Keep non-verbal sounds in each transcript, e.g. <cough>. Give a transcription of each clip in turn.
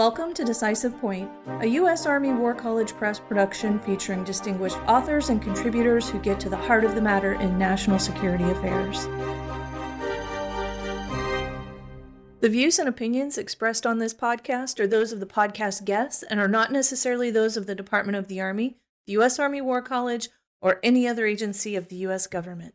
Welcome to Decisive Point, a U.S. Army War College Press production featuring distinguished authors and contributors who get to the heart of the matter in national security affairs. The views and opinions expressed on this podcast are those of the podcast guests and are not necessarily those of the Department of the Army, the U.S. Army War College, or any other agency of the U.S. government.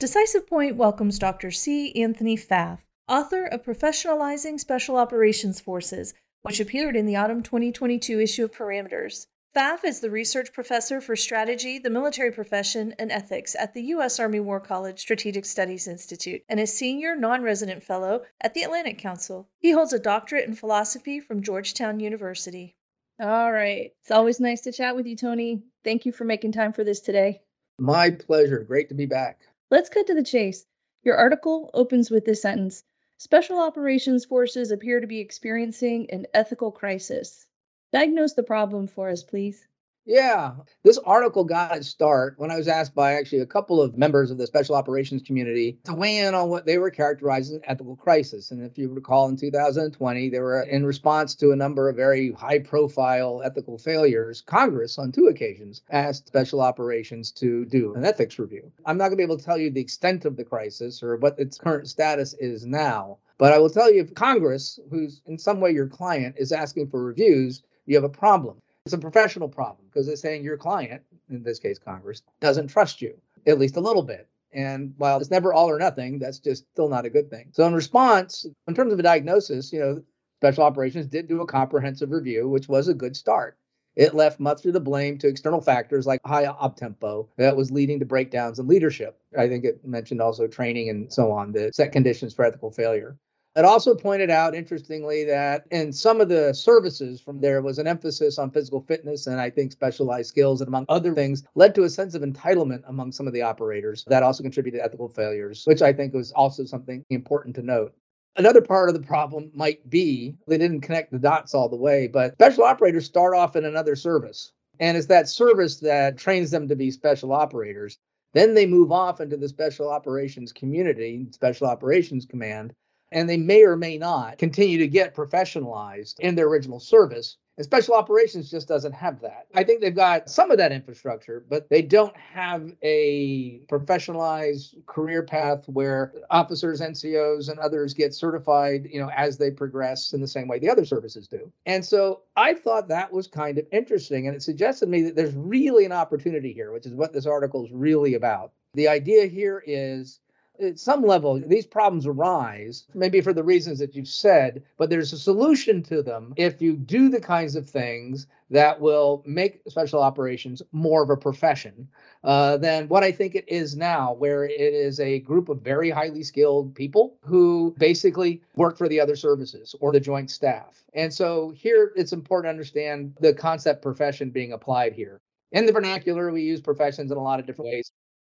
Decisive Point welcomes Dr. C. Anthony Pfaff, author of Professionalizing Special Operations Forces which appeared in the autumn 2022 issue of Parameters. Pfaff is the research professor for strategy, the military profession, and ethics at the U.S. Army War College Strategic Studies Institute and is senior non resident fellow at the Atlantic Council. He holds a doctorate in philosophy from Georgetown University. All right. It's always nice to chat with you, Tony. Thank you for making time for this today. My pleasure. Great to be back. Let's cut to the chase. Your article opens with this sentence Special Operations Forces appear to be experiencing an ethical crisis. Diagnose the problem for us, please. Yeah, this article got its start when I was asked by actually a couple of members of the special operations community to weigh in on what they were characterizing as an ethical crisis. And if you recall, in 2020, they were in response to a number of very high profile ethical failures. Congress, on two occasions, asked special operations to do an ethics review. I'm not going to be able to tell you the extent of the crisis or what its current status is now. But I will tell you if Congress, who's in some way your client, is asking for reviews, you have a problem. It's a professional problem because it's saying your client, in this case Congress, doesn't trust you, at least a little bit. And while it's never all or nothing, that's just still not a good thing. So, in response, in terms of a diagnosis, you know, Special Operations did do a comprehensive review, which was a good start. It left much of the blame to external factors like high op tempo that was leading to breakdowns in leadership. I think it mentioned also training and so on that set conditions for ethical failure. It also pointed out, interestingly, that in some of the services from there was an emphasis on physical fitness and I think specialized skills, and among other things, led to a sense of entitlement among some of the operators that also contributed to ethical failures, which I think was also something important to note. Another part of the problem might be they didn't connect the dots all the way, but special operators start off in another service. And it's that service that trains them to be special operators. Then they move off into the special operations community, special operations command, and they may or may not continue to get professionalized in their original service. And special operations just doesn't have that. I think they've got some of that infrastructure, but they don't have a professionalized career path where officers, NCOs, and others get certified, you know, as they progress in the same way the other services do. And so I thought that was kind of interesting. And it suggested to me that there's really an opportunity here, which is what this article is really about. The idea here is at some level, these problems arise, maybe for the reasons that you've said, but there's a solution to them if you do the kinds of things that will make special operations more of a profession uh, than what I think it is now, where it is a group of very highly skilled people who basically work for the other services or the joint staff. And so here it's important to understand the concept profession being applied here. In the vernacular, we use professions in a lot of different ways.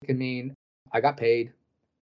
It can mean I got paid,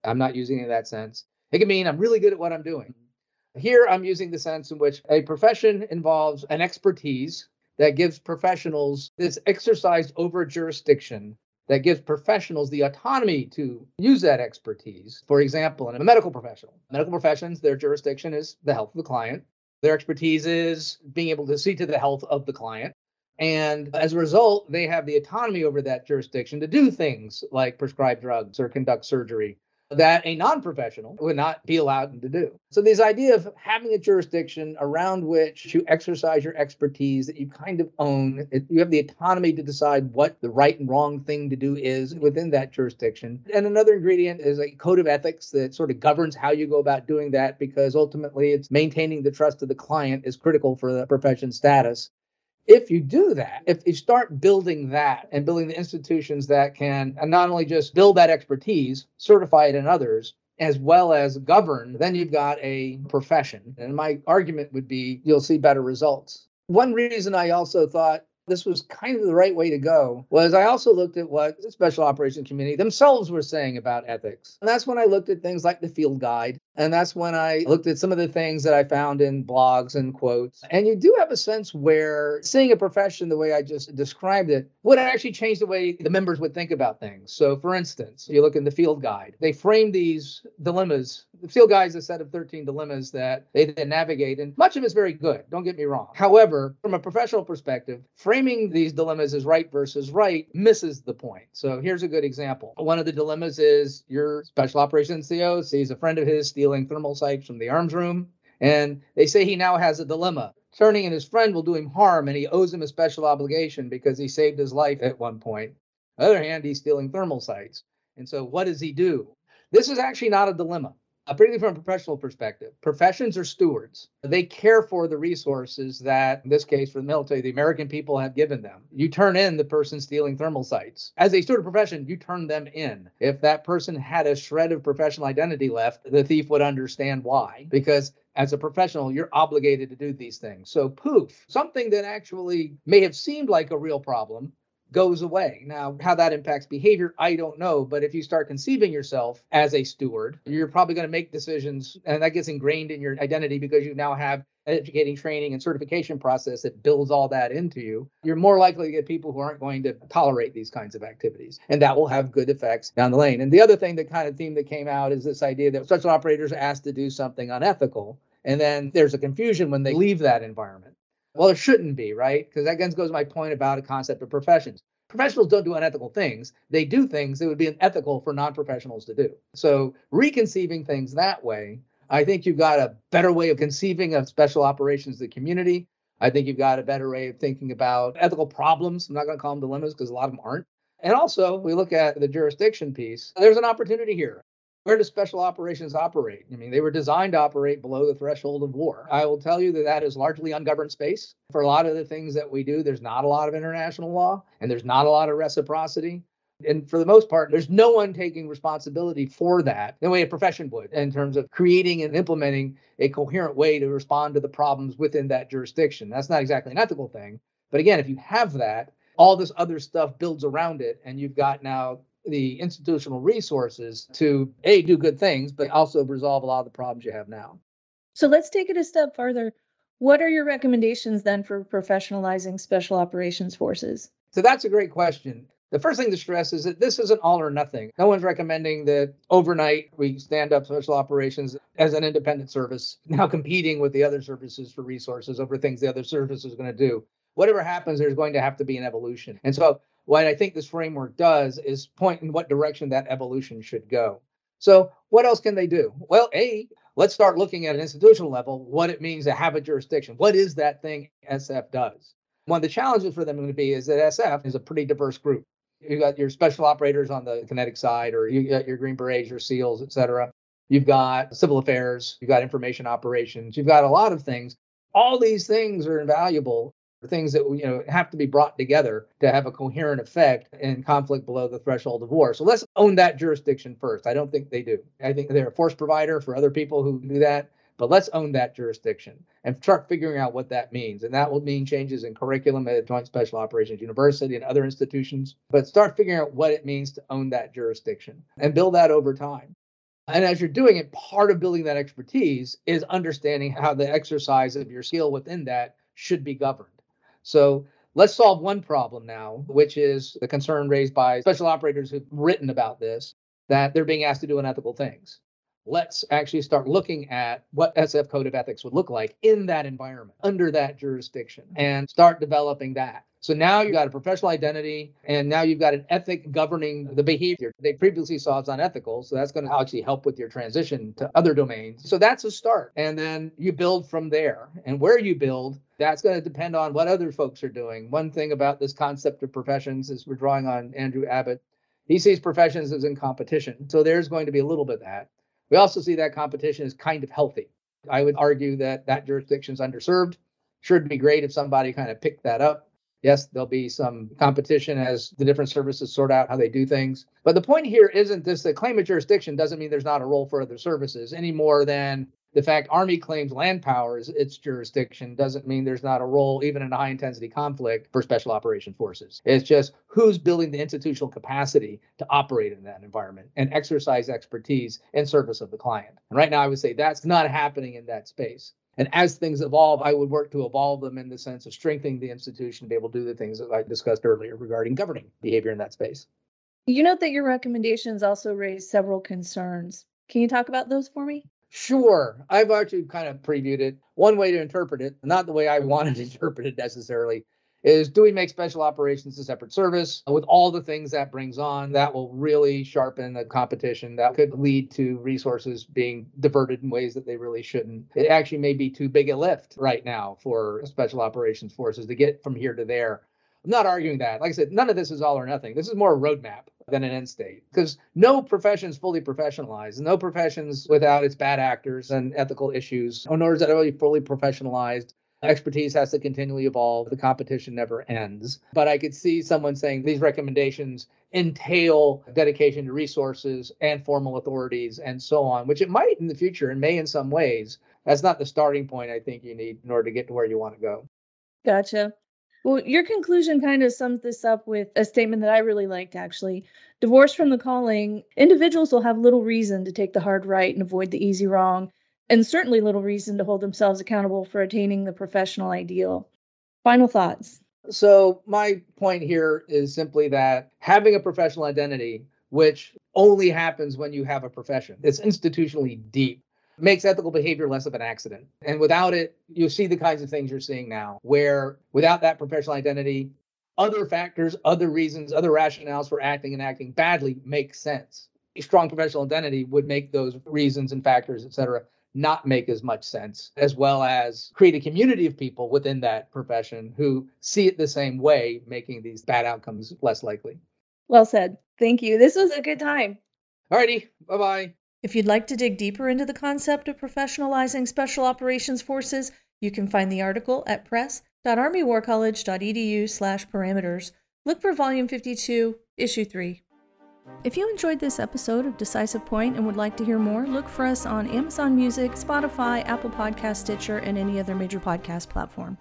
I'm not using it in that sense. It can mean I'm really good at what I'm doing. Mm-hmm. Here, I'm using the sense in which a profession involves an expertise that gives professionals this exercise over jurisdiction that gives professionals the autonomy to use that expertise. For example, in a medical professional, medical professions, their jurisdiction is the health of the client. Their expertise is being able to see to the health of the client. And as a result, they have the autonomy over that jurisdiction to do things like prescribe drugs or conduct surgery that a non-professional would not be allowed to do. So this idea of having a jurisdiction around which you exercise your expertise that you kind of own, you have the autonomy to decide what the right and wrong thing to do is within that jurisdiction. And another ingredient is a code of ethics that sort of governs how you go about doing that because ultimately it's maintaining the trust of the client is critical for the profession status if you do that, if you start building that and building the institutions that can not only just build that expertise, certify it in others, as well as govern, then you've got a profession. And my argument would be you'll see better results. One reason I also thought this was kind of the right way to go was I also looked at what the special operations community themselves were saying about ethics. And that's when I looked at things like the field guide. And that's when I looked at some of the things that I found in blogs and quotes. And you do have a sense where seeing a profession the way I just described it would actually change the way the members would think about things. So, for instance, you look in the field guide, they frame these dilemmas. The field guide is a set of 13 dilemmas that they then navigate, and much of it's very good. Don't get me wrong. However, from a professional perspective, framing these dilemmas as right versus right misses the point. So, here's a good example. One of the dilemmas is your special operations CO sees a friend of his stealing thermal sights from the arms room, and they say he now has a dilemma. Turning and his friend will do him harm, and he owes him a special obligation because he saved his life at one point. On the other hand, he's stealing thermal sights. And so, what does he do? This is actually not a dilemma particularly from a professional perspective. Professions are stewards. They care for the resources that, in this case, for the military, the American people have given them. You turn in the person stealing thermal sights. As a steward of profession, you turn them in. If that person had a shred of professional identity left, the thief would understand why. Because as a professional, you're obligated to do these things. So, poof, something that actually may have seemed like a real problem goes away. Now, how that impacts behavior, I don't know. But if you start conceiving yourself as a steward, you're probably going to make decisions, and that gets ingrained in your identity because you now have educating, training, and certification process that builds all that into you. You're more likely to get people who aren't going to tolerate these kinds of activities, and that will have good effects down the lane. And the other thing, the kind of theme that came out is this idea that special operators are asked to do something unethical. And then there's a confusion when they leave that environment. Well, it shouldn't be, right? Because that goes to my point about a concept of professions. Professionals don't do unethical things. They do things that would be unethical for non-professionals to do. So reconceiving things that way, I think you've got a better way of conceiving of special operations of the community. I think you've got a better way of thinking about ethical problems. I'm not going to call them dilemmas because a lot of them aren't. And also, we look at the jurisdiction piece. There's an opportunity here. Where do special operations operate? I mean, they were designed to operate below the threshold of war. I will tell you that that is largely ungoverned space. For a lot of the things that we do, there's not a lot of international law and there's not a lot of reciprocity. And for the most part, there's no one taking responsibility for that the way a profession would in terms of creating and implementing a coherent way to respond to the problems within that jurisdiction. That's not exactly an ethical thing. But again, if you have that, all this other stuff builds around it, and you've got now the institutional resources to a do good things, but also resolve a lot of the problems you have now. So let's take it a step further. What are your recommendations then for professionalizing special operations forces? So that's a great question. The first thing to stress is that this isn't all or nothing. No one's recommending that overnight we stand up special operations as an independent service, now competing with the other services for resources over things the other service is going to do. Whatever happens, there's going to have to be an evolution. And so what I think this framework does is point in what direction that evolution should go. So, what else can they do? Well, A, let's start looking at an institutional level what it means to have a jurisdiction. What is that thing SF does? One of the challenges for them going to be is that SF is a pretty diverse group. You've got your special operators on the kinetic side, or you got your Green Berets, your SEALs, et cetera. You've got civil affairs, you've got information operations, you've got a lot of things. All these things are invaluable things that you know have to be brought together to have a coherent effect in conflict below the threshold of war. So let's own that jurisdiction first. I don't think they do. I think they're a force provider for other people who do that, but let's own that jurisdiction and start figuring out what that means. And that will mean changes in curriculum at Joint Special Operations University and other institutions, but start figuring out what it means to own that jurisdiction and build that over time. And as you're doing it, part of building that expertise is understanding how the exercise of your skill within that should be governed. So let's solve one problem now, which is the concern raised by special operators who've written about this that they're being asked to do unethical things. Let's actually start looking at what SF Code of Ethics would look like in that environment, under that jurisdiction, mm-hmm. and start developing that. So now you've got a professional identity, and now you've got an ethic governing the behavior. They previously saw as unethical, so that's going to actually help with your transition to other domains. So that's a start, and then you build from there. And where you build, that's going to depend on what other folks are doing. One thing about this concept of professions is we're drawing on Andrew Abbott. He sees professions as in competition, so there's going to be a little bit of that. We also see that competition is kind of healthy. I would argue that that jurisdiction is underserved. It'd be great if somebody kind of picked that up Yes, there'll be some competition as the different services sort out how they do things. But the point here isn't this that claim of jurisdiction doesn't mean there's not a role for other services any more than The fact Army claims land power is its jurisdiction doesn't mean there's not a role, even in a high intensity conflict, for special operation forces. It's just who's building the institutional capacity to operate in that environment and exercise expertise in service of the client. And right now, I would say that's not happening in that space. And as things evolve, I would work to evolve them in the sense of strengthening the institution to be able to do the things that I discussed earlier regarding governing behavior in that space. You note that your recommendations also raise several concerns. Can you talk about those for me? Sure. I've actually kind of previewed it. One way to interpret it, not the way I <laughs> wanted to interpret it necessarily, is do we make special operations a separate service? With all the things that brings on that will really sharpen the competition that could lead to resources being diverted in ways that they really shouldn't. It actually may be too big a lift right now for special operations forces to get from here to there. I'm not arguing that. Like i said none of this is all or nothing. This is more a roadmap than an end state because no profession is fully professionalized no professions without its bad actors and ethical issues nor is it really fully professionalized Expertise has to continually evolve. The competition never ends. But I could see someone saying these recommendations entail dedication to resources and formal authorities and so on, which it might in the future and may in some ways. That's not the starting point I think you need in order to get to where you want to go. Gotcha. Well, your conclusion kind of sums this up with a statement that I really liked actually. Divorced from the calling, individuals will have little reason to take the hard right and avoid the easy wrong and certainly little reason to hold themselves accountable for attaining the professional ideal. Final thoughts. So, my point here is simply that having a professional identity, which only happens when you have a profession, it's institutionally deep, makes ethical behavior less of an accident. And without it, you see the kinds of things you're seeing now, where without that professional identity, other factors, other reasons, other rationales for acting and acting badly make sense. A strong professional identity would make those reasons and factors, et cetera, not make as much sense, as well as create a community of people within that profession who see it the same way, making these bad outcomes less likely. Well said. Thank you. This was a good time. Alrighty. Bye bye. If you'd like to dig deeper into the concept of professionalizing special operations forces, you can find the article at press.armywarcollege.edu slash parameters. Look for volume 52, issue 3. If you enjoyed this episode of Decisive Point and would like to hear more, look for us on Amazon Music, Spotify, Apple Podcast, Stitcher, and any other major podcast platform.